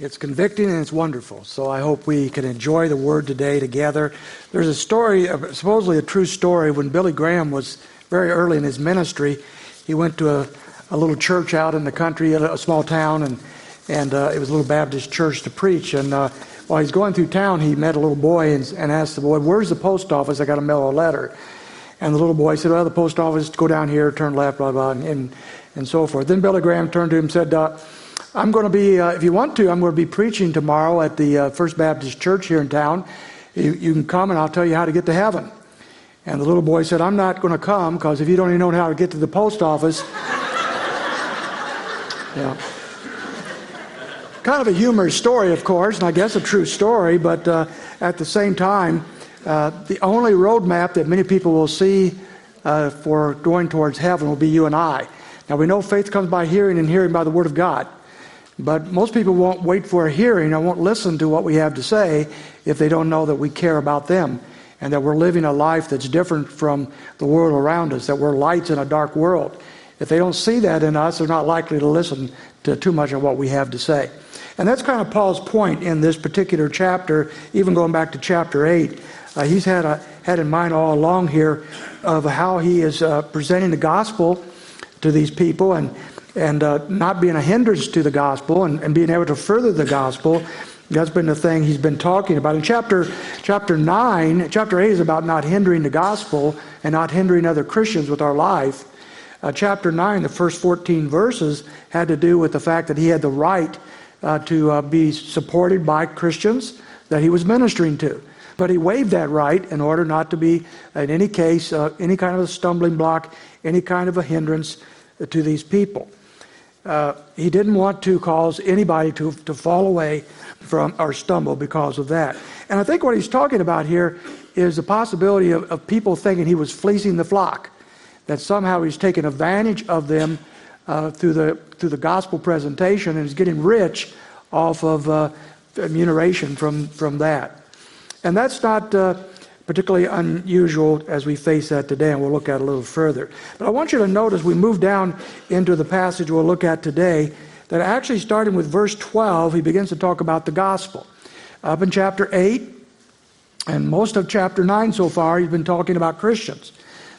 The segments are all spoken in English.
It's convicting and it's wonderful. So I hope we can enjoy the word today together. There's a story, supposedly a true story, when Billy Graham was very early in his ministry. He went to a, a little church out in the country, a, small town, and, and uh, it was a little Baptist church to preach. And uh, while he's going through town, he met a little boy and, and asked the boy, Where's the post office? I got to mail a letter. And the little boy said, Well, the post office, go down here, turn left, blah, blah, and, and so forth. Then Billy Graham turned to him and said, uh, I'm going to be, uh, if you want to, I'm going to be preaching tomorrow at the uh, First Baptist Church here in town. You, you, can come and I'll tell you how to get to heaven. And the little boy said, I'm not going to come because if you don't even know how to get to the post office. yeah. Kind of a humorous story, of course, and I guess a true story, but uh, at the same time, uh, the only roadmap that many people will see uh, for going towards heaven will be you and I. Now, we know faith comes by hearing and hearing by the Word of God. But most people won't wait for a hearing or won't listen to what we have to say if they don't know that we care about them and that we're living a life that's different from the world around us, that we're lights in a dark world. If they don't see that in us, they're not likely to listen to too much of what we have to say. And that's kind of Paul's point in this particular chapter, even going back to chapter 8. Uh, he's had, a, had in mind all along here of how he is uh, presenting the gospel to these people and and uh, not being a hindrance to the gospel and, and being able to further the gospel. That's been the thing he's been talking about. In chapter, chapter 9, chapter 8 is about not hindering the gospel and not hindering other Christians with our life. Uh, chapter 9, the first 14 verses, had to do with the fact that he had the right uh, to uh, be supported by Christians that he was ministering to. But he waived that right in order not to be, in any case, uh, any kind of a stumbling block, any kind of a hindrance to these people. Uh, he didn't want to cause anybody to, to fall away from or stumble because of that. And I think what he's talking about here is the possibility of, of people thinking he was fleecing the flock, that somehow he's taking advantage of them uh, through, the, through the gospel presentation and is getting rich off of uh, remuneration from, from that. And that's not uh, particularly unusual as we face that today, and we'll look at a little further. But I want you to notice we move down into the passage we'll look at today, that actually starting with verse 12, he begins to talk about the gospel. Up in chapter 8, and most of chapter 9 so far, he's been talking about Christians.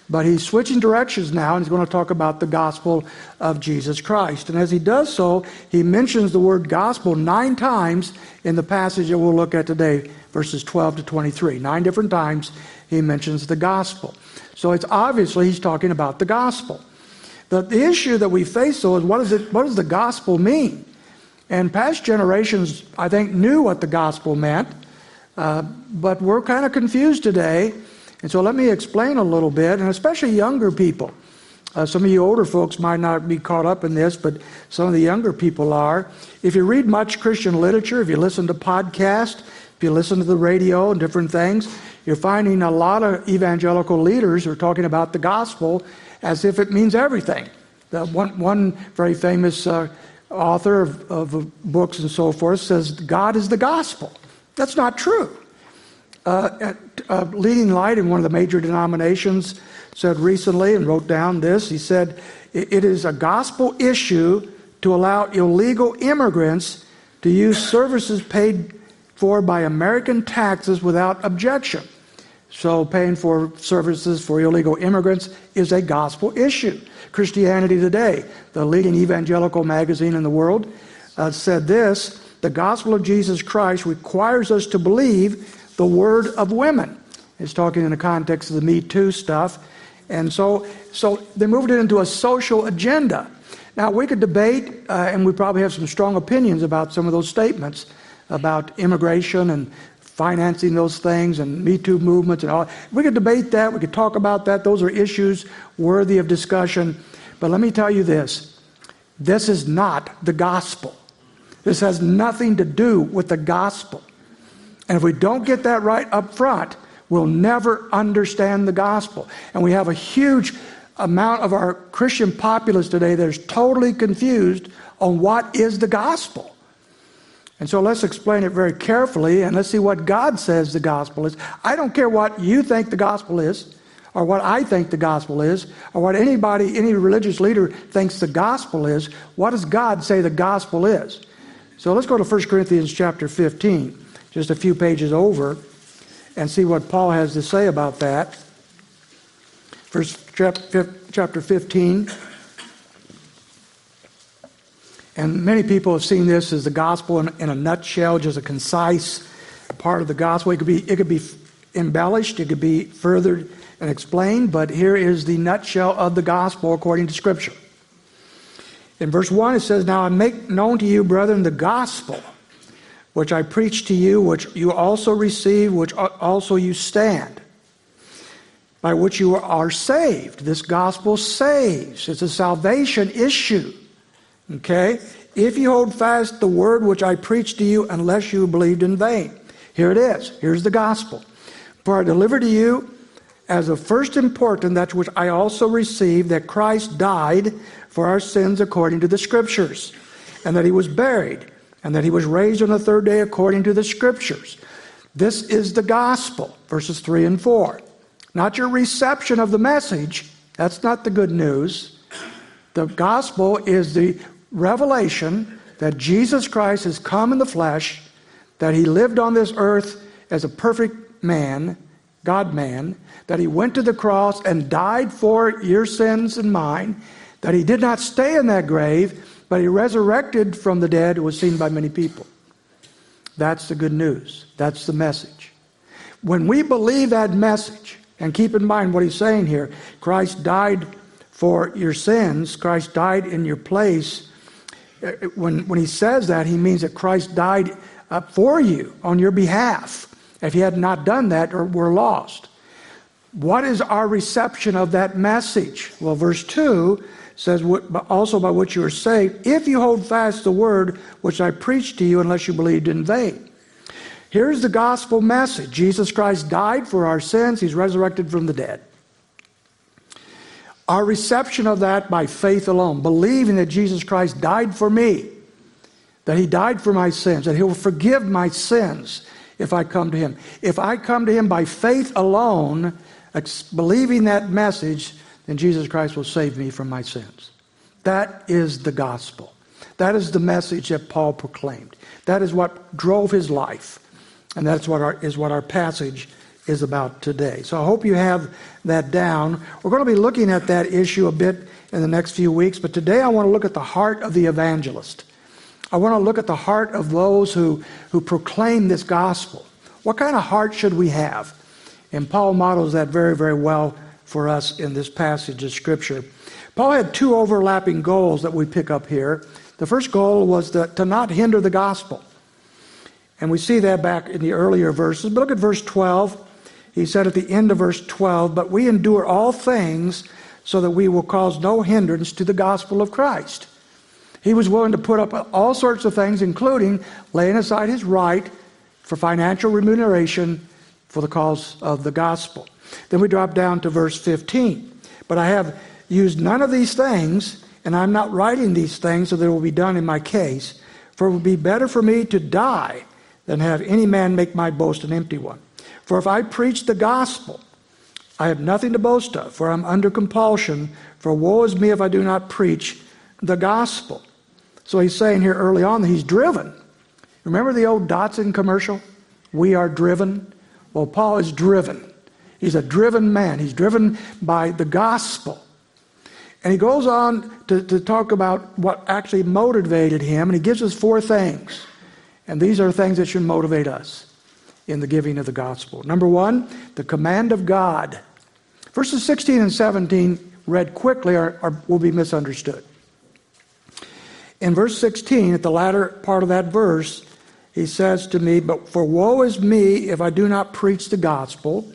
But he's switching directions now, and he's going to talk about the gospel of Jesus Christ. And as he does so, he mentions the word gospel nine times in the passage that we'll look at today verses 12 to 23. Nine different times he mentions the gospel. So it's obviously he's talking about the gospel. The, the issue that we face, though, is what, is it, what does the gospel mean? And past generations, I think, knew what the gospel meant, uh, but we're kind of confused today. And so let me explain a little bit, and especially younger people. Uh, some of you older folks might not be caught up in this, but some of the younger people are. If you read much Christian literature, if you listen to podcasts, if you listen to the radio and different things, you're finding a lot of evangelical leaders are talking about the gospel as if it means everything. The one, one very famous uh, author of, of, books and so forth says God is the gospel. That's not true. Uh, at, uh, Leading Light in one of the major denominations said recently and wrote down this. He said, It is a gospel issue to allow illegal immigrants to use services paid for by American taxes without objection. So, paying for services for illegal immigrants is a gospel issue. Christianity Today, the leading evangelical magazine in the world, uh, said this The gospel of Jesus Christ requires us to believe the word of women. It's talking in the context of the Me Too stuff. And so, so they moved it into a social agenda. Now, we could debate, uh, and we probably have some strong opinions about some of those statements about immigration and financing those things and Me Too movements and all. We could debate that. We could talk about that. Those are issues worthy of discussion. But let me tell you this this is not the gospel. This has nothing to do with the gospel. And if we don't get that right up front, we'll never understand the gospel. And we have a huge amount of our Christian populace today that is totally confused on what is the gospel. And so let's explain it very carefully and let's see what God says the gospel is. I don't care what you think the gospel is, or what I think the gospel is, or what anybody, any religious leader thinks the gospel is. What does God say the gospel is? So let's go to 1 Corinthians chapter 15, just a few pages over, and see what Paul has to say about that. First chapter 15. And many people have seen this as the gospel in, in, a nutshell, just a concise part of the gospel. It could be, it could be embellished, it could be furthered and explained, but here is the nutshell of the gospel according to Scripture. In verse 1, it says, Now I make known to you, brethren, the gospel which I preach to you, which you also receive, which also you stand, by which you are saved. This gospel saves, it's a salvation issue. Okay? If you hold fast the word which I preached to you, unless you believed in vain. Here it is. Here's the gospel. For I delivered to you as of first importance that which I also received, that Christ died for our sins according to the Scriptures, and that he was buried, and that he was raised on the third day according to the Scriptures. This is the gospel, verses 3 and 4. Not your reception of the message, that's not the good news. The gospel is the revelation that Jesus Christ has come in the flesh, that he lived on this earth as a perfect man, God man, that he went to the cross and died for your sins and mine, that he did not stay in that grave, but he resurrected from the dead, was seen by many people. That's the good news. That's the message. When we believe that message, and keep in mind what he's saying here Christ died for your sins, Christ died in your place when, when he says that, he means that Christ died uh, for you on your behalf. If he had not done that, we're lost. What is our reception of that message? Well, verse 2 says, Also by which you are saved, if you hold fast the word which I preached to you, unless you believed in vain. Here's the gospel message Jesus Christ died for our sins, he's resurrected from the dead. Our reception of that by faith alone, believing that Jesus Christ died for me, that He died for my sins, that He will forgive my sins if I come to Him. If I come to Him by faith alone, believing that message, then Jesus Christ will save me from my sins. That is the gospel. That is the message that Paul proclaimed. That is what drove his life. And that's what our, is what our passage is about today. So I hope you have that down. We're going to be looking at that issue a bit in the next few weeks, but today I want to look at the heart of the evangelist. I want to look at the heart of those who, who proclaim this gospel. What kind of heart should we have? And Paul models that very, very well for us in this passage of Scripture. Paul had two overlapping goals that we pick up here. The first goal was to not hinder the gospel. And we see that back in the earlier verses. But look at verse 12 he said at the end of verse 12, But we endure all things so that we will cause no hindrance to the gospel of Christ. He was willing to put up all sorts of things, including laying aside his right for financial remuneration for the cause of the gospel. Then we drop down to verse 15. But I have used none of these things, and I'm not writing these things so that it will be done in my case, for it would be better for me to die than have any man make my boast an empty one. For if I preach the gospel, I have nothing to boast of, for I'm under compulsion, for woe is me if I do not preach the gospel. So he's saying here early on that he's driven. Remember the old Datsun commercial? We are driven. Well, Paul is driven. He's a driven man. He's driven by the gospel. And he goes on to, to talk about what actually motivated him, and he gives us four things. And these are things that should motivate us in the giving of the gospel. Number one, the command of God. Verses 16 and 17, read quickly, are, are, will be misunderstood. In verse 16, at the latter part of that verse, he says to me, But for woe is me if I do not preach the gospel.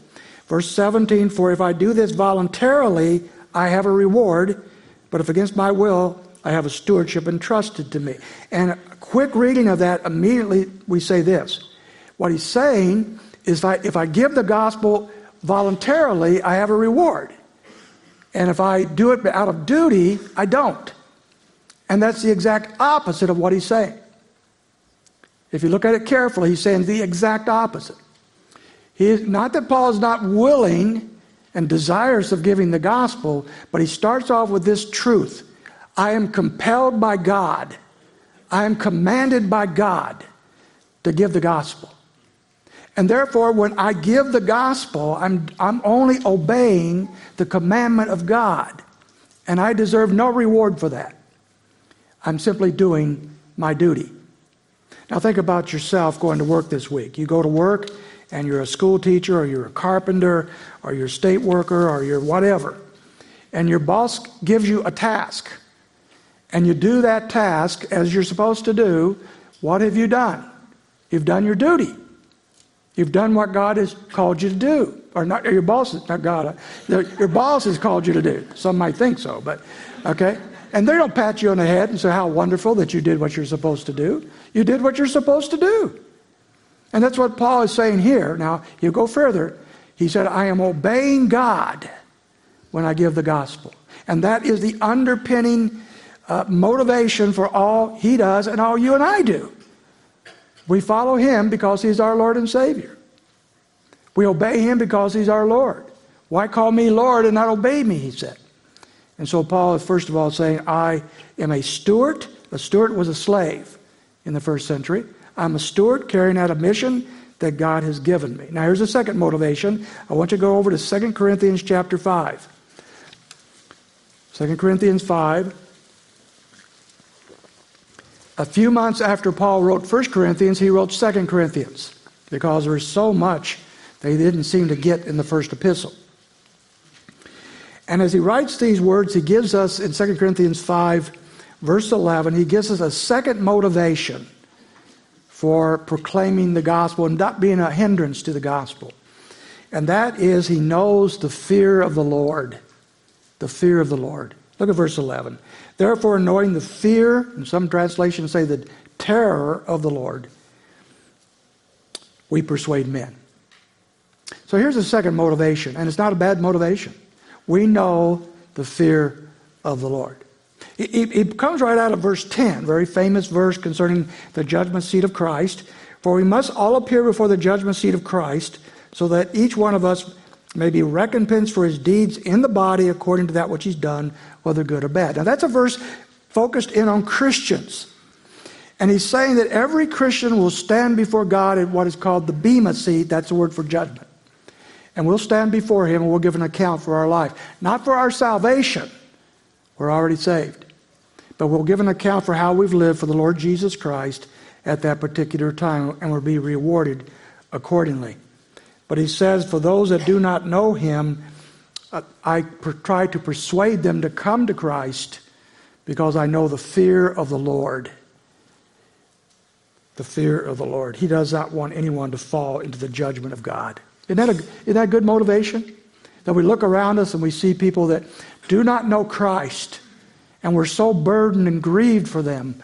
Verse 17, For if I do this voluntarily, I have a reward, but if against my will, I have a stewardship entrusted to me. And a quick reading of that, immediately we say this what he's saying is if I, if I give the gospel voluntarily, I have a reward. And if I do it out of duty, I don't. And that's the exact opposite of what he's saying. If you look at it carefully, he's saying the exact opposite. He is, not that Paul is not willing and desirous of giving the gospel, but he starts off with this truth I am compelled by God I am commanded by God to give the gospel. And therefore, when I give the gospel, I'm, I'm only obeying the commandment of God. And I deserve no reward for that. I'm simply doing my duty. Now, think about yourself going to work this week. You go to work and you're a school teacher or you're a carpenter or you're a state worker or you're whatever. And your boss gives you a task. And you do that task as you're supposed to do. What have you done? You've done your duty. You've done what God has called you to do. Or not your boss, not God. Uh, your boss has called you to do. Some might think so, but okay. And they don't pat you on the head and say how wonderful that you did what you're supposed to do. You did what you're supposed to do. And that's what Paul is saying here. Now, you go further. He said, I am obeying God when I give the gospel. And that is the underpinning uh, motivation for all he does and all you and I do. We follow him because he's our Lord and Savior. We obey him because he's our Lord. Why call me Lord and not obey me, he said. And so Paul is first of all saying, I am a steward. A steward was a slave in the first century. I'm a steward carrying out a mission that God has given me. Now here's the second motivation. I want you to go over to 2 Corinthians chapter 5. 2 Corinthians 5. A few months after Paul wrote 1 Corinthians, he wrote 2 Corinthians because there's so much they didn't seem to get in the first epistle. And as he writes these words, he gives us in 2 Corinthians 5, verse 11, he gives us a second motivation for proclaiming the gospel and not being a hindrance to the gospel. And that is he knows the fear of the Lord. The fear of the Lord. Look at verse 11. Therefore, knowing the fear, and some translations say the terror of the Lord, we persuade men. So here's the second motivation, and it's not a bad motivation. We know the fear of the Lord. It, it, comes right out of verse 10, very famous verse concerning the judgment seat of Christ. For we must all appear before the judgment seat of Christ, so that each one of us may be recompensed for his deeds in the body according to that which he's done, whether good or bad. Now, that's a verse focused in on Christians. And he's saying that every Christian will stand before God at what is called the Bema seat. That's the word for judgment. And we'll stand before him and we'll give an account for our life. Not for our salvation, we're already saved. But we'll give an account for how we've lived for the Lord Jesus Christ at that particular time and we'll be rewarded accordingly. But he says, For those that do not know him, uh, I try to persuade them to come to Christ because I know the fear of the Lord. The fear of the Lord. He does not want anyone to fall into the judgment of God. Isn't that, a, isn't that good motivation? That we look around us and we see people that do not know Christ, and we're so burdened and grieved for them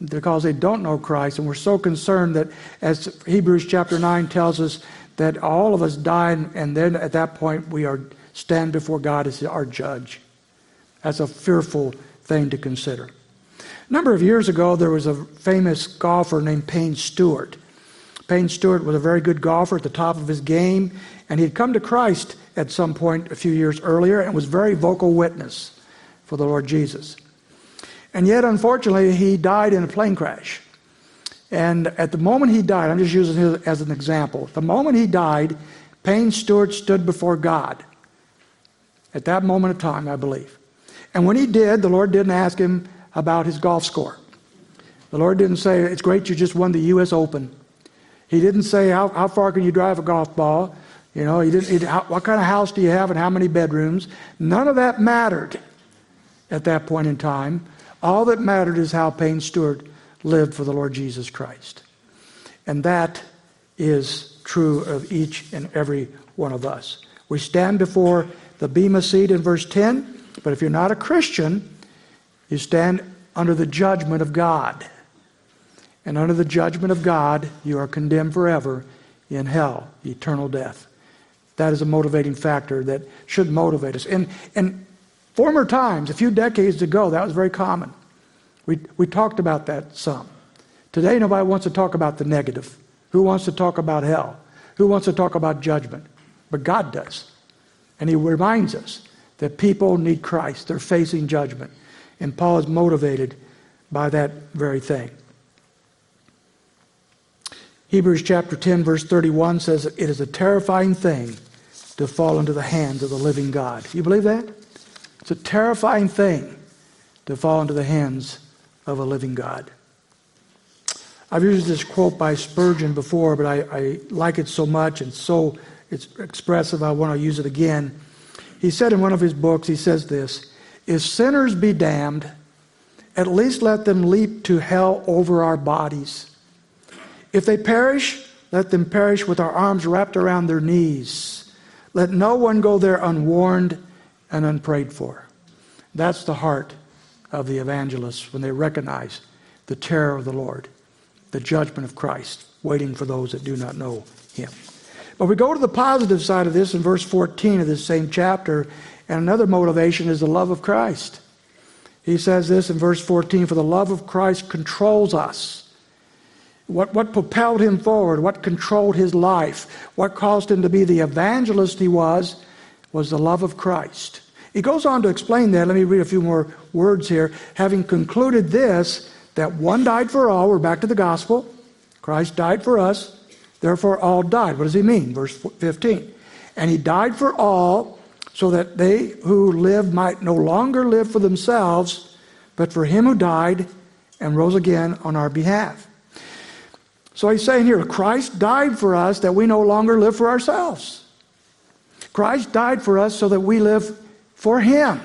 because they don't know Christ, and we're so concerned that, as Hebrews chapter 9 tells us, that all of us die, and then at that point we are stand before God as our judge. That's a fearful thing to consider. A number of years ago, there was a famous golfer named Payne Stewart. Payne Stewart was a very good golfer at the top of his game, and he had come to Christ at some point a few years earlier and was very vocal witness for the Lord Jesus. And yet, unfortunately, he died in a plane crash. And at the moment he died, I'm just using him as an example. The moment he died, Payne Stewart stood before God. At that moment of time, I believe. And when he did, the Lord didn't ask him about his golf score. The Lord didn't say, It's great you just won the U.S. Open. He didn't say, How, how far can you drive a golf ball? You know, he didn't, he, how, what kind of house do you have and how many bedrooms? None of that mattered at that point in time. All that mattered is how Payne Stewart lived for the Lord Jesus Christ. And that is true of each and every one of us. We stand before the Bema seat in verse 10, but if you're not a Christian, you stand under the judgment of God. And under the judgment of God, you are condemned forever in hell, eternal death. That is a motivating factor that should motivate us. In, in former times, a few decades ago, that was very common. We, we talked about that some. Today, nobody wants to talk about the negative. Who wants to talk about hell? Who wants to talk about judgment? But God does. And He reminds us that people need Christ. They're facing judgment. And Paul is motivated by that very thing. Hebrews chapter 10, verse 31 says, It is a terrifying thing to fall into the hands of the living God. You believe that? It's a terrifying thing to fall into the hands of a living God. I've used this quote by Spurgeon before, but I, I like it so much and so it's expressive, I want to use it again. He said in one of his books, he says this If sinners be damned, at least let them leap to hell over our bodies. If they perish, let them perish with our arms wrapped around their knees. Let no one go there unwarned and unprayed for. That's the heart of the evangelists when they recognize the terror of the Lord, the judgment of Christ, waiting for those that do not know Him. But we go to the positive side of this in verse 14 of this same chapter, and another motivation is the love of Christ. He says this in verse 14 For the love of Christ controls us what, what propelled him forward, what controlled his life, what caused him to be the evangelist he was, was the love of Christ. He goes on to explain that. Let me read a few more words here. Having concluded this, that one died for all, we're back to the gospel. Christ died for us, therefore all died. What does he mean? Verse 15. And he died for all, so that they who live might no longer live for themselves, but for him who died and rose again on our behalf. So he's saying here, Christ died for us that we no longer live for ourselves. Christ died for us so that we live for him.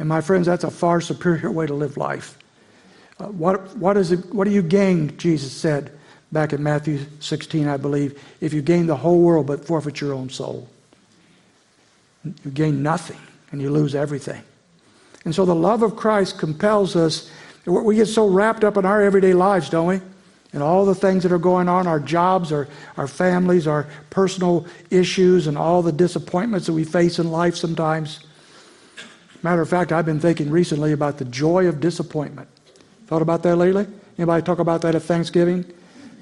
And my friends, that's a far superior way to live life. Uh, what, what, is it, what do you gain, Jesus said back in Matthew 16, I believe, if you gain the whole world but forfeit your own soul? You gain nothing and you lose everything. And so the love of Christ compels us. We get so wrapped up in our everyday lives, don't we? and all the things that are going on our jobs, our, our families, our personal issues, and all the disappointments that we face in life sometimes. Matter of fact, I've been thinking recently about the joy of disappointment. Thought about that lately? Anybody talk about that at Thanksgiving?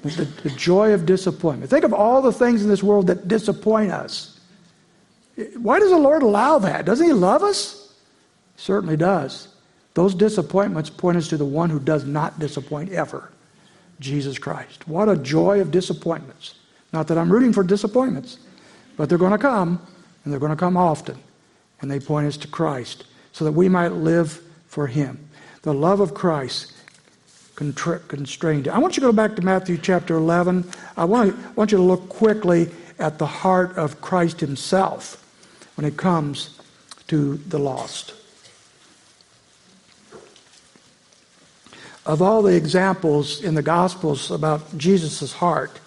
The, the joy of disappointment. Think of all the things in this world that disappoint us. Why does the Lord allow that? Doesn't He love us? Certainly does. Those disappointments point us to the one who does not disappoint ever. Jesus Christ. What a joy of disappointments. Not that I'm rooting for disappointments, but they're going to come, and they're going to come often. And they point us to Christ so that we might live for Him. The love of Christ constrained. I want you to go back to Matthew chapter 11. I want, I want you to look quickly at the heart of Christ Himself when it comes to the lost. Of all the examples in the Gospels about Jesus' heart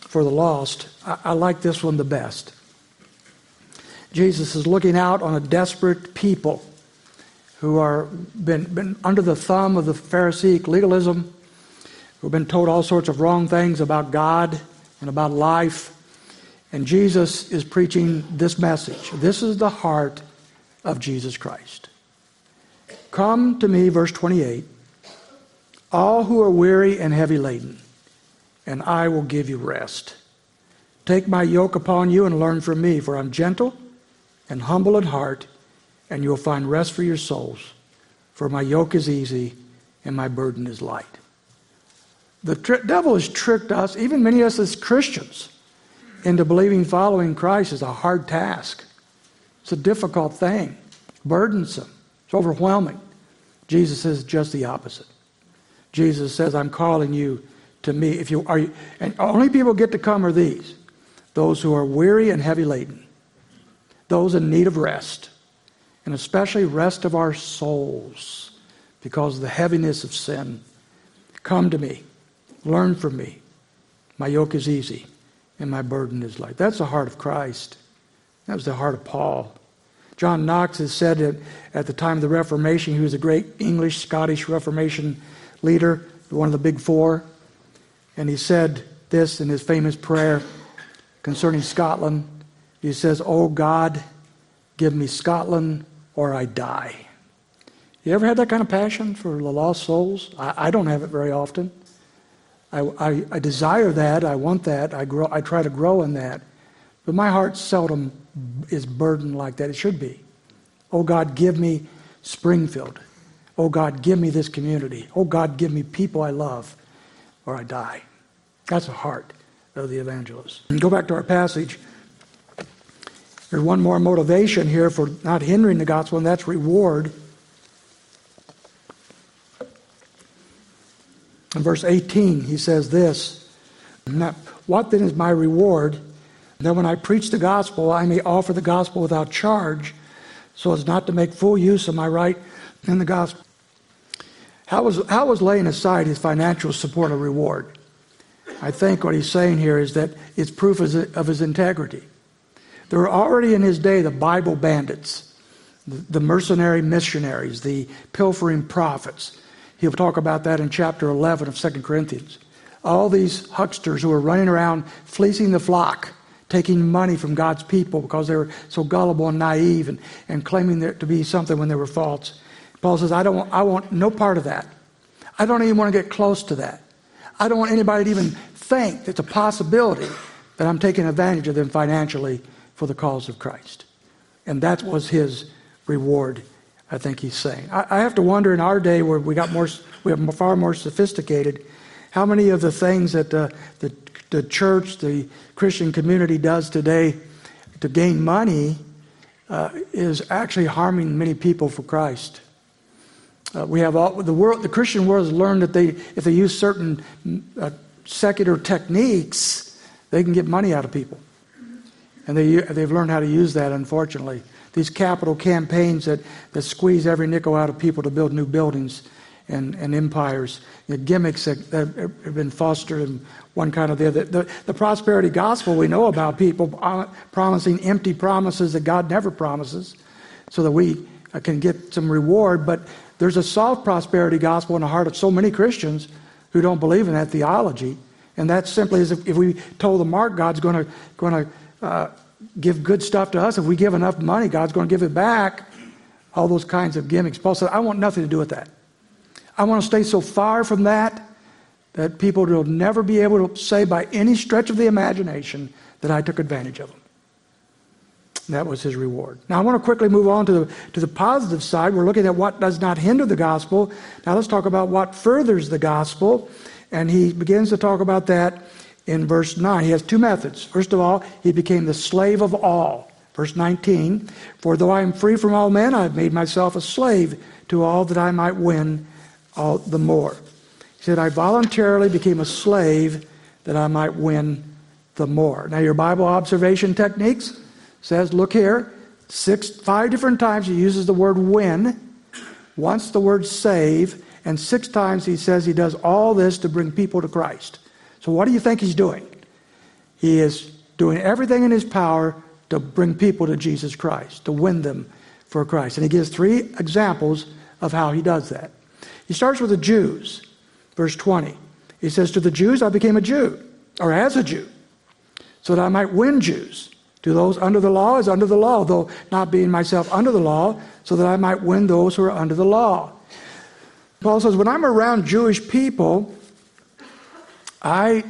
for the lost, I, I like this one the best. Jesus is looking out on a desperate people who are been, been under the thumb of the Pharisaic legalism, who've been told all sorts of wrong things about God and about life. And Jesus is preaching this message. This is the heart of Jesus Christ. Come to me, verse 28 all who are weary and heavy laden, and I will give you rest. Take my yoke upon you and learn from me, for I'm gentle and humble at heart, and you'll find rest for your souls. For my yoke is easy and my burden is light. The tri- devil has tricked us, even many of us as Christians, into believing following Christ is a hard task. It's a difficult thing, burdensome, it's overwhelming. Jesus says just the opposite. Jesus says, I'm calling you to me. If you are, and only people get to come are these those who are weary and heavy laden, those in need of rest, and especially rest of our souls because of the heaviness of sin. Come to me, learn from me. My yoke is easy and my burden is light. That's the heart of Christ. That was the heart of Paul. John Knox has said that at the time of the Reformation, he was a great English Scottish Reformation leader, one of the big four. And he said this in his famous prayer concerning Scotland. He says, Oh God, give me Scotland or I die. You ever had that kind of passion for the lost souls? I, I don't have it very often. I, I, I, desire that. I want that. I, grow, I try to grow in that. But my heart seldom is burdened like that. It should be. Oh God, give me Springfield. Oh God, give me this community. Oh God, give me people I love or I die. That's the heart of the evangelist. And go back to our passage. There's one more motivation here for not hindering the gospel, and that's reward. In verse 18, he says this What then is my reward? That when I preach the gospel, I may offer the gospel without charge, so as not to make full use of my right in the gospel. How was, how was laying aside his financial support a reward? I think what he's saying here is that it's proof of his integrity. There were already in his day the Bible bandits, the mercenary missionaries, the pilfering prophets. He'll talk about that in chapter 11 of 2 Corinthians. All these hucksters who were running around fleecing the flock, taking money from God's people because they were so gullible and naive and, and claiming to be something when they were false. Paul says, I, don't, I want no part of that. I don't even want to get close to that. I don't want anybody to even think that it's a possibility that I'm taking advantage of them financially for the cause of Christ. And that was his reward, I think he's saying. I, I have to wonder in our day where we got more, we have far more sophisticated, how many of the things that uh, the, the church, the Christian community does today to gain money uh, is actually harming many people for Christ. Uh, we have all the world. The Christian world has learned that they, if they use certain uh, secular techniques, they can get money out of people, and they they've learned how to use that. Unfortunately, these capital campaigns that that squeeze every nickel out of people to build new buildings and, and empires, the gimmicks that, that, have been fostered in one kind or the other. The, the prosperity gospel we know about people promising empty promises that God never promises, so that we uh, can get some reward, but there's a soft prosperity gospel in the heart of so many Christians who don't believe in that theology. And that simply is if, if we told the mark God's going to going to uh, give good stuff to us, if we give enough money, God's going to give it back. All those kinds of gimmicks. Paul said, I want nothing to do with that. I want to stay so far from that that people will never be able to say by any stretch of the imagination that I took advantage of them. That was his reward. Now, I want to quickly move on to the, to the positive side. We're looking at what does not hinder the gospel. Now, let's talk about what furthers the gospel. And he begins to talk about that in verse 9. He has two methods. First of all, he became the slave of all. Verse 19 For though I am free from all men, I have made myself a slave to all that I might win all the more. He said, I voluntarily became a slave that I might win the more. Now, your Bible observation techniques says, look here, six, five different times he uses the word win, once the word save, and six times he says he does all this to bring people to Christ. So, what do you think he's doing? He is doing everything in his power to bring people to Jesus Christ, to win them for Christ. And he gives three examples of how he does that. He starts with the Jews, verse 20. He says, To the Jews I became a Jew, or as a Jew, so that I might win Jews. To those under the law is under the law, though not being myself under the law, so that I might win those who are under the law. Paul says, when I'm around Jewish people, I,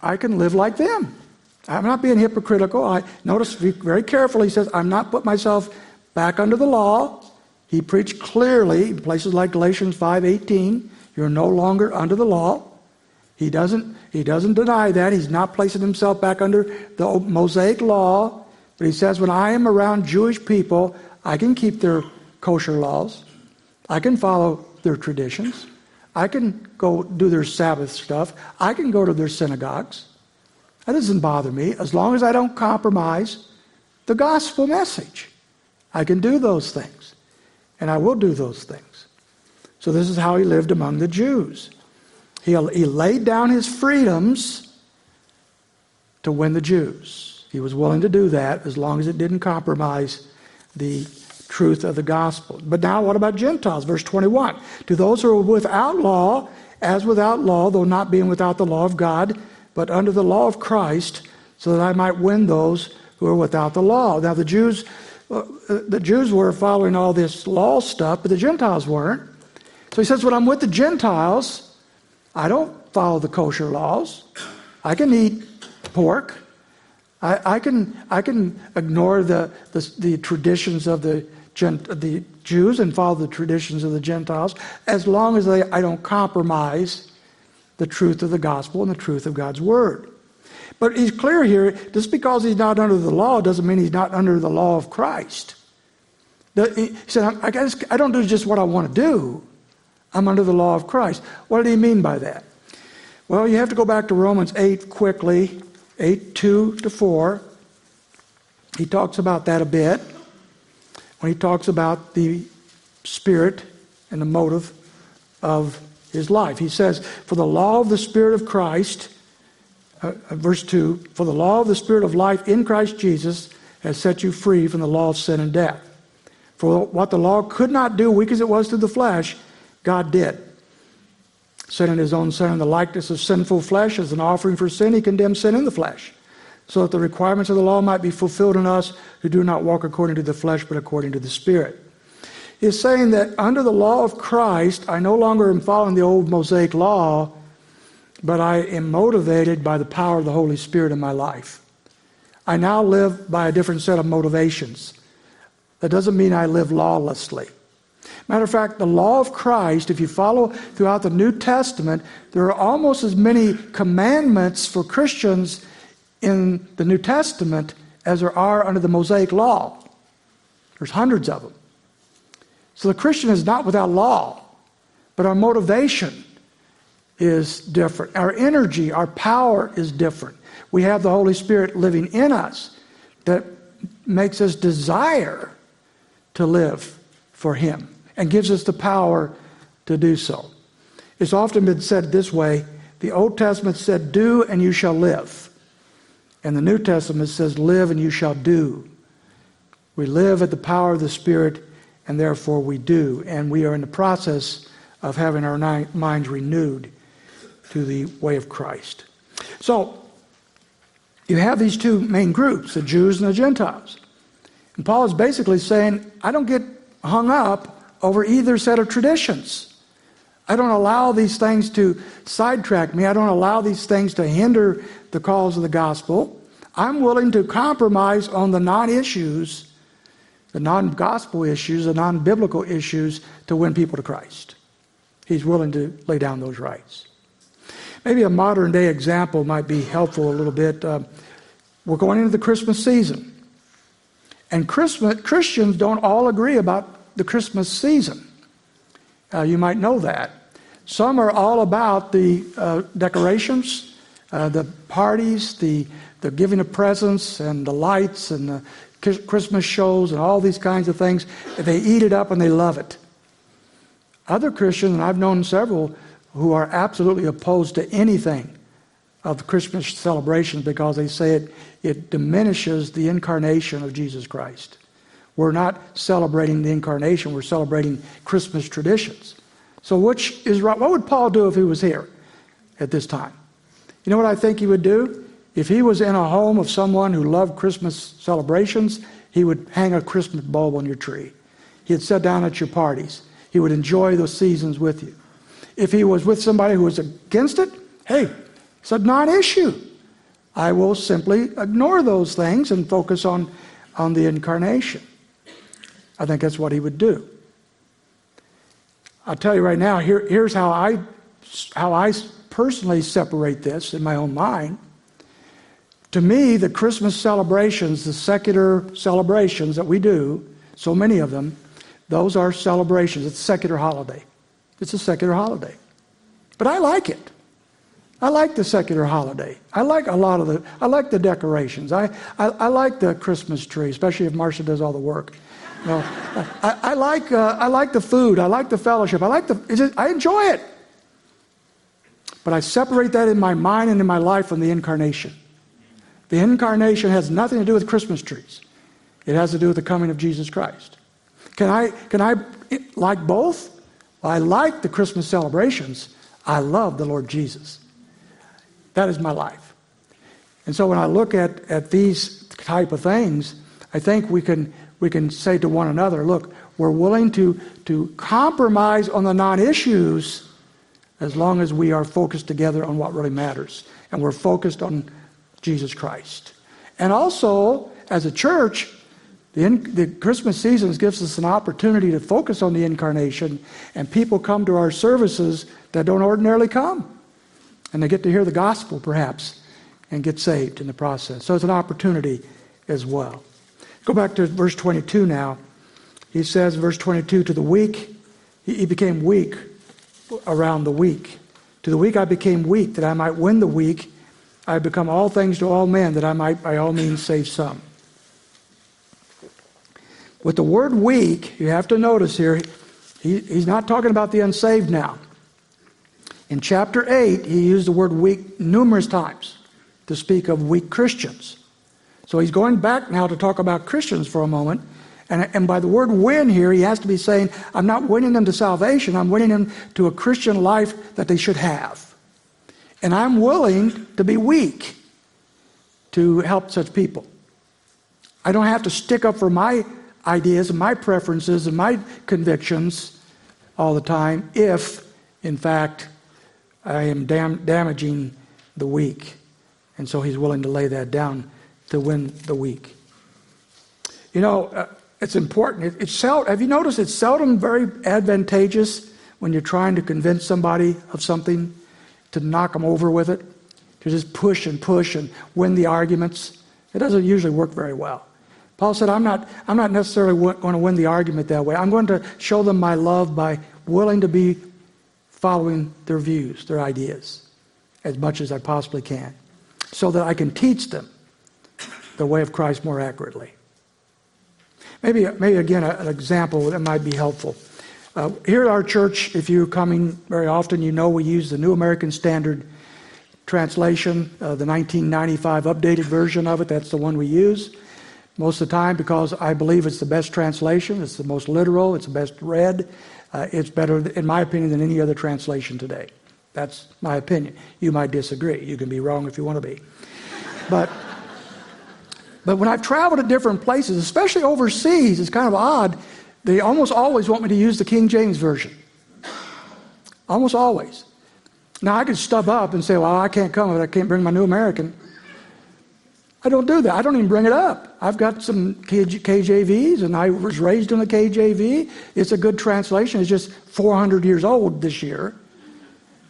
I can live like them. I'm not being hypocritical. I notice very carefully, he says, I'm not put myself back under the law. He preached clearly in places like Galatians 5:18, you're no longer under the law. He doesn't, he doesn't deny that. He's not placing himself back under the Mosaic law. But he says, when I am around Jewish people, I can keep their kosher laws. I can follow their traditions. I can go do their Sabbath stuff. I can go to their synagogues. That doesn't bother me as long as I don't compromise the gospel message. I can do those things. And I will do those things. So, this is how he lived among the Jews. He, he laid down his freedoms to win the Jews. He was willing to do that as long as it didn't compromise the truth of the gospel. But now, what about Gentiles? Verse 21 To those who are without law, as without law, though not being without the law of God, but under the law of Christ, so that I might win those who are without the law. Now, the Jews, uh, the Jews were following all this law stuff, but the Gentiles weren't. So he says, When I'm with the Gentiles, I don't follow the kosher laws. I can eat pork. I, I can, I can ignore the, the, the traditions of the the Jews and follow the traditions of the Gentiles, as long as they, I don't compromise the truth of the gospel and the truth of God's word. But he's clear here just because he's not under the law doesn't mean he's not under the law of Christ. He said, I, guess, I don't do just what I want to do. I'm under the law of Christ. What did he mean by that? Well, you have to go back to Romans 8 quickly, 8 2 to 4. He talks about that a bit when he talks about the spirit and the motive of his life. He says, For the law of the Spirit of Christ, uh, uh verse 2, for the law of the Spirit of life in Christ Jesus has set you free from the law of sin and death. For what the law could not do, weak as it was to the flesh, God did. Sending his own Son in the likeness of sinful flesh as an offering for sin, he condemned sin in the flesh, so that the requirements of the law might be fulfilled in us who do not walk according to the flesh, but according to the Spirit. He's saying that under the law of Christ, I no longer am following the old Mosaic law, but I am motivated by the power of the Holy Spirit in my life. I now live by a different set of motivations. That doesn't mean I live lawlessly. Matter of fact, the law of Christ, if you follow throughout the New Testament, there are almost as many commandments for Christians in the New Testament as there are under the Mosaic law. There's hundreds of them. So the Christian is not without law, but our motivation is different. Our energy, our power is different. We have the Holy Spirit living in us that makes us desire to live for Him and gives us the power to do so. It's often been said this way the Old Testament said, Do and you shall live. And the New Testament says, Live and you shall do. We live at the power of the Spirit, and therefore we do. And we are in the process of having our minds renewed to the way of Christ. So, you have these two main groups, the Jews and the Gentiles. And Paul is basically saying, I don't get hung up over either set of traditions. I don't allow these things to sidetrack me. I don't allow these things to hinder the cause of the gospel. I'm willing to compromise on the non issues, the non gospel issues, the non biblical issues to win people to Christ. He's willing to lay down those rights. Maybe a modern day example might be helpful a little bit. Uh, we're going into the Christmas season. And Christmas, Christians don't all agree about the Christmas season. Uh, you might know that. Some are all about the uh, decorations, uh, the parties, the, the giving of presents, and the lights, and the Christmas shows, and all these kinds of things. They eat it up and they love it. Other Christians, and I've known several, who are absolutely opposed to anything of the Christmas celebrations because they say it, it diminishes the incarnation of Jesus Christ. We're not celebrating the incarnation, we're celebrating Christmas traditions. So, which is right? What would Paul do if he was here at this time? You know what I think he would do? If he was in a home of someone who loved Christmas celebrations, he would hang a Christmas bulb on your tree. He'd sit down at your parties. He would enjoy those seasons with you. If he was with somebody who was against it, hey, it's a non issue. I will simply ignore those things and focus on, on the incarnation. I think that's what he would do. I'll tell you right now, here, here's how I, how I personally separate this in my own mind. To me, the Christmas celebrations, the secular celebrations that we do, so many of them, those are celebrations. It's a secular holiday. It's a secular holiday. But I like it. I like the secular holiday. I like a lot of the, I like the decorations. I, I, I like the Christmas tree, especially if Marcia does all the work. Know, I, I, like, uh, I like the food. I like the fellowship. I like the, just, I enjoy it. But I separate that in my mind and in my life from the incarnation. The incarnation has nothing to do with Christmas trees. It has to do with the coming of Jesus Christ. Can I, can I like both? I like the Christmas celebrations. I love the Lord Jesus. That is my life. And so when I look at, at these type of things, I think we can, we can say to one another, look, we're willing to, to compromise on the non issues as long as we are focused together on what really matters. And we're focused on Jesus Christ. And also, as a church, The, in, the Christmas season gives us an opportunity to focus on the incarnation, and people come to our services that don't ordinarily come. And they get to hear the gospel, perhaps, and get saved in the process. So it's an opportunity as well. Go back to verse 22 now. He says, verse 22, to the weak, he became weak around the weak. To the weak I became weak, that I might win the weak. I become all things to all men, that I might by all means save some. With the word weak, you have to notice here, he, he's not talking about the unsaved now. In chapter 8, he used the word weak numerous times to speak of weak Christians. So he's going back now to talk about Christians for a moment. And, and by the word win here, he has to be saying, I'm not winning them to salvation, I'm winning them to a Christian life that they should have. And I'm willing to be weak to help such people. I don't have to stick up for my ideas and my preferences and my convictions all the time if, in fact, I am dam- damaging the weak. And so he's willing to lay that down to win the weak. You know, uh, it's important. It, it's sel- have you noticed it's seldom very advantageous when you're trying to convince somebody of something to knock them over with it, to just push and push and win the arguments? It doesn't usually work very well. Paul said, I'm not, I'm not necessarily going to win the argument that way. I'm going to show them my love by willing to be following their views, their ideas, as much as I possibly can, so that I can teach them the way of Christ more accurately. Maybe, maybe again, an example that might be helpful. Uh, here at our church, if you're coming very often, you know we use the New American Standard translation, uh, the 1995 updated version of it. That's the one we use most of the time because I believe it's the best translation, it's the most literal, it's the best read. Uh, it's better, in my opinion, than any other translation today. That's my opinion. You might disagree. You can be wrong if you want to be. But, but when I've traveled to different places, especially overseas, it's kind of odd. They almost always want me to use the King James Version. Almost always. Now, I could stub up and say, well, I can't come, but I can't bring my New American. I don't do that. I don't even bring it up. I've got some KJVs, and I was raised in the KJV. It's a good translation. It's just 400 years old this year,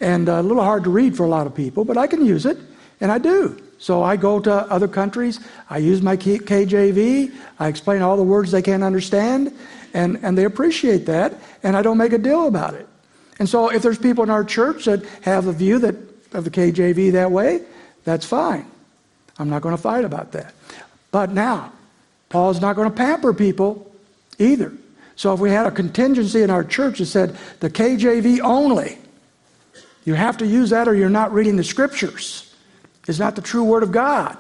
and uh, a little hard to read for a lot of people, but I can use it, and I do. So I go to other countries. I use my KJV. I explain all the words they can't understand, and, and they appreciate that, and I don't make a deal about it. And so if there's people in our church that have a view that, of the KJV that way, that's fine. I'm not going to fight about that. But now, Paul's not going to pamper people either. So if we had a contingency in our church that said the KJV only, you have to use that or you're not reading the scriptures. It's not the true word of God.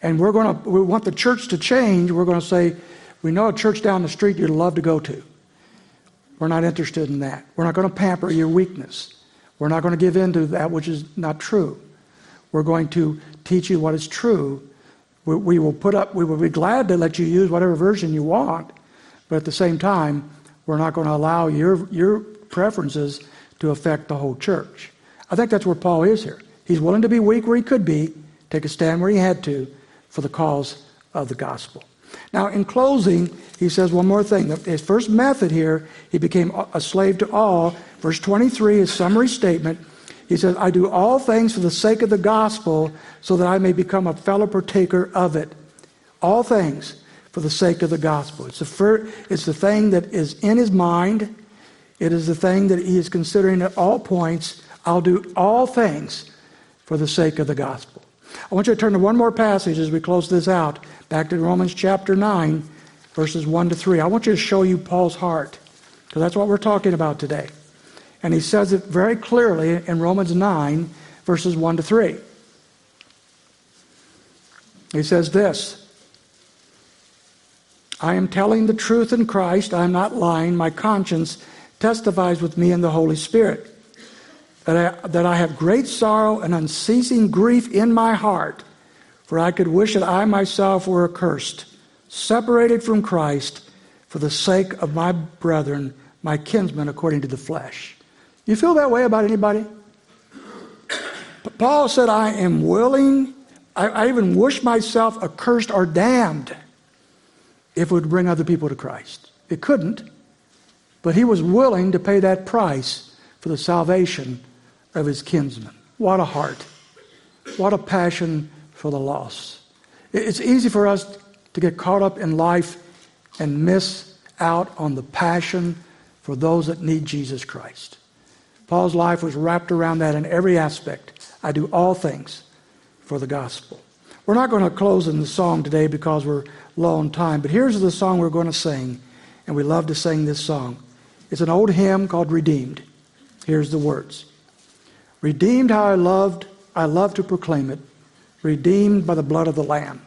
And we're going to, we want the church to change. We're going to say, we know a church down the street you'd love to go to. We're not interested in that. We're not going to pamper your weakness. We're not going to give in to that which is not true. We're going to teach you what is true. We, we, will put up, we will be glad to let you use whatever version you want, but at the same time, we're not going to allow your, your preferences to affect the whole church. I think that's where Paul is here. He's willing to be weak where he could be, take a stand where he had to for the cause of the gospel. Now, in closing, he says one more thing. His first method here, he became a slave to all. Verse 23, his summary statement he says, I do all things for the sake of the gospel so that I may become a fellow partaker of it. All things for the sake of the gospel. It's the, fir- it's the thing that is in his mind. It is the thing that he is considering at all points. I'll do all things for the sake of the gospel. I want you to turn to one more passage as we close this out, back to Romans chapter 9, verses 1 to 3. I want you to show you Paul's heart, because that's what we're talking about today. And he says it very clearly in Romans 9, verses 1 to 3. He says this I am telling the truth in Christ. I am not lying. My conscience testifies with me in the Holy Spirit that I, that I have great sorrow and unceasing grief in my heart, for I could wish that I myself were accursed, separated from Christ for the sake of my brethren, my kinsmen according to the flesh. You feel that way about anybody? Paul said, I am willing, I, I even wish myself accursed or damned if it would bring other people to Christ. It couldn't, but he was willing to pay that price for the salvation of his kinsmen. What a heart. What a passion for the lost. It's easy for us to get caught up in life and miss out on the passion for those that need Jesus Christ. Paul's life was wrapped around that in every aspect. I do all things for the gospel. We're not going to close in the song today because we're low on time, but here's the song we're going to sing, and we love to sing this song. It's an old hymn called Redeemed. Here's the words Redeemed, how I loved, I love to proclaim it, redeemed by the blood of the Lamb,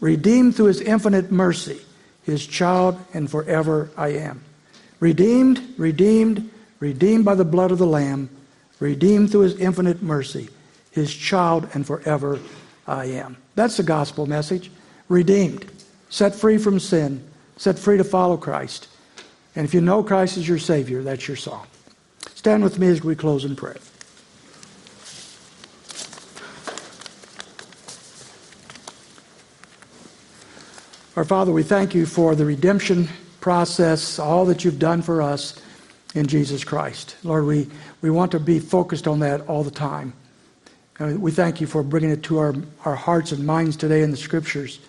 redeemed through his infinite mercy, his child, and forever I am. Redeemed, redeemed, redeemed by the blood of the Lamb, redeemed through his infinite mercy, his child, and forever I am. That's the gospel message. Redeemed, set free from sin, set free to follow Christ. And if you know Christ is your Savior, that's your song. Stand with me as we close in prayer. Our Father, we thank you for the redemption process, all that you've done for us in Jesus Christ. Lord, we, we want to be focused on that all the time. And we thank you for bringing it to our, our hearts and minds today in the scriptures.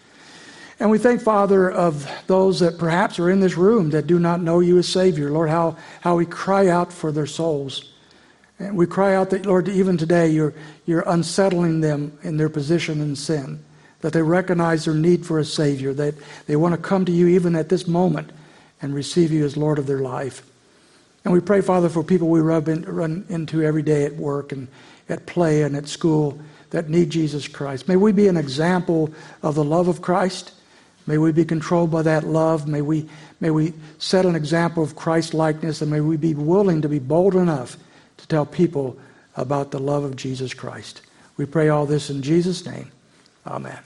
And we thank, Father, of those that perhaps are in this room that do not know you as Savior. Lord, how, how we cry out for their souls. And we cry out that, Lord, even today you're, you're unsettling them in their position in sin, that they recognize their need for a Savior, that they want to come to you even at this moment and receive you as Lord of their life. And we pray, Father, for people we in, run into every day at work and at play and at school that need Jesus Christ. May we be an example of the love of Christ. May we be controlled by that love. May we, may we set an example of Christ likeness, and may we be willing to be bold enough to tell people about the love of Jesus Christ. We pray all this in Jesus' name. Amen.